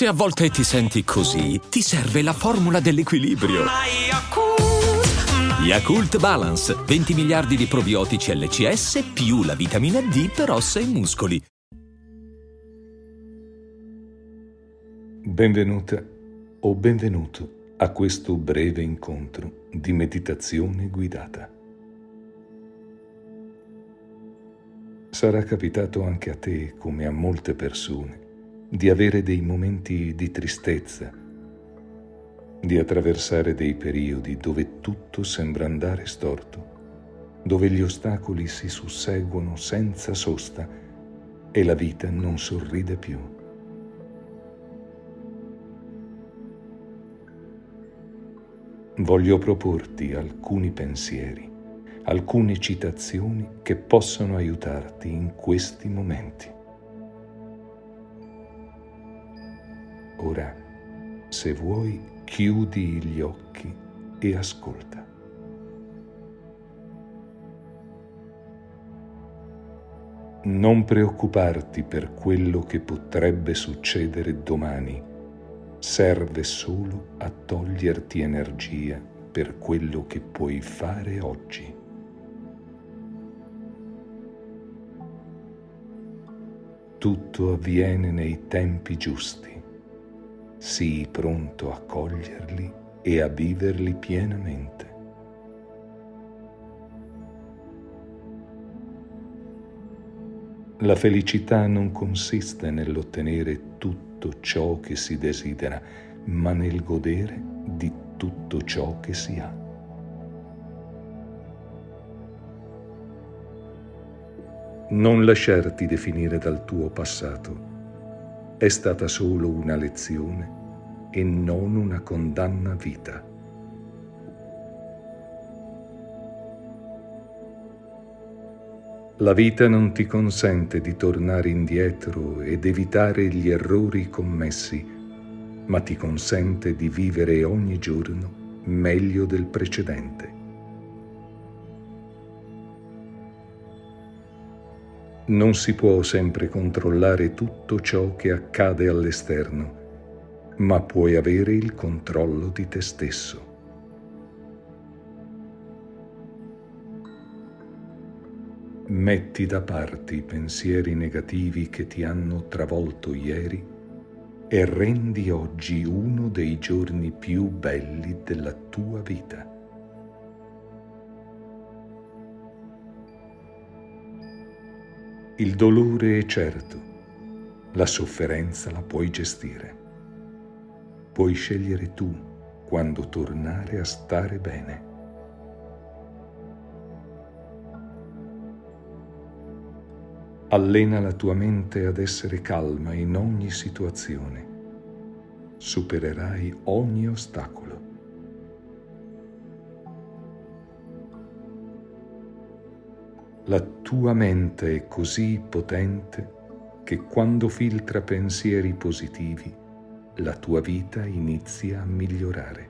Se a volte ti senti così, ti serve la formula dell'equilibrio. Yakult Balance, 20 miliardi di probiotici LCS più la vitamina D per ossa e muscoli. Benvenuta o benvenuto a questo breve incontro di meditazione guidata. Sarà capitato anche a te, come a molte persone, di avere dei momenti di tristezza, di attraversare dei periodi dove tutto sembra andare storto, dove gli ostacoli si susseguono senza sosta e la vita non sorride più. Voglio proporti alcuni pensieri, alcune citazioni che possono aiutarti in questi momenti. Ora, se vuoi, chiudi gli occhi e ascolta. Non preoccuparti per quello che potrebbe succedere domani, serve solo a toglierti energia per quello che puoi fare oggi. Tutto avviene nei tempi giusti sii pronto a coglierli e a viverli pienamente. La felicità non consiste nell'ottenere tutto ciò che si desidera, ma nel godere di tutto ciò che si ha. Non lasciarti definire dal tuo passato è stata solo una lezione e non una condanna vita. La vita non ti consente di tornare indietro ed evitare gli errori commessi, ma ti consente di vivere ogni giorno meglio del precedente. Non si può sempre controllare tutto ciò che accade all'esterno, ma puoi avere il controllo di te stesso. Metti da parte i pensieri negativi che ti hanno travolto ieri e rendi oggi uno dei giorni più belli della tua vita. Il dolore è certo, la sofferenza la puoi gestire. Puoi scegliere tu quando tornare a stare bene. Allena la tua mente ad essere calma in ogni situazione. Supererai ogni ostacolo. La tua mente è così potente che quando filtra pensieri positivi, la tua vita inizia a migliorare.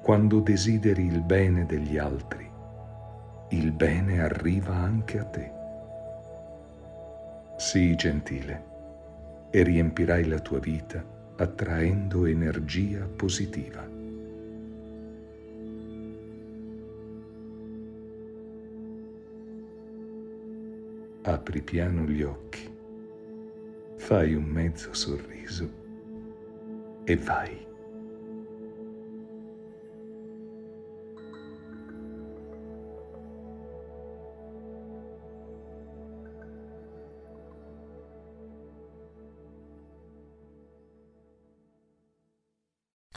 Quando desideri il bene degli altri, il bene arriva anche a te. Sii gentile e riempirai la tua vita attraendo energia positiva. Apri piano gli occhi, fai un mezzo sorriso e vai.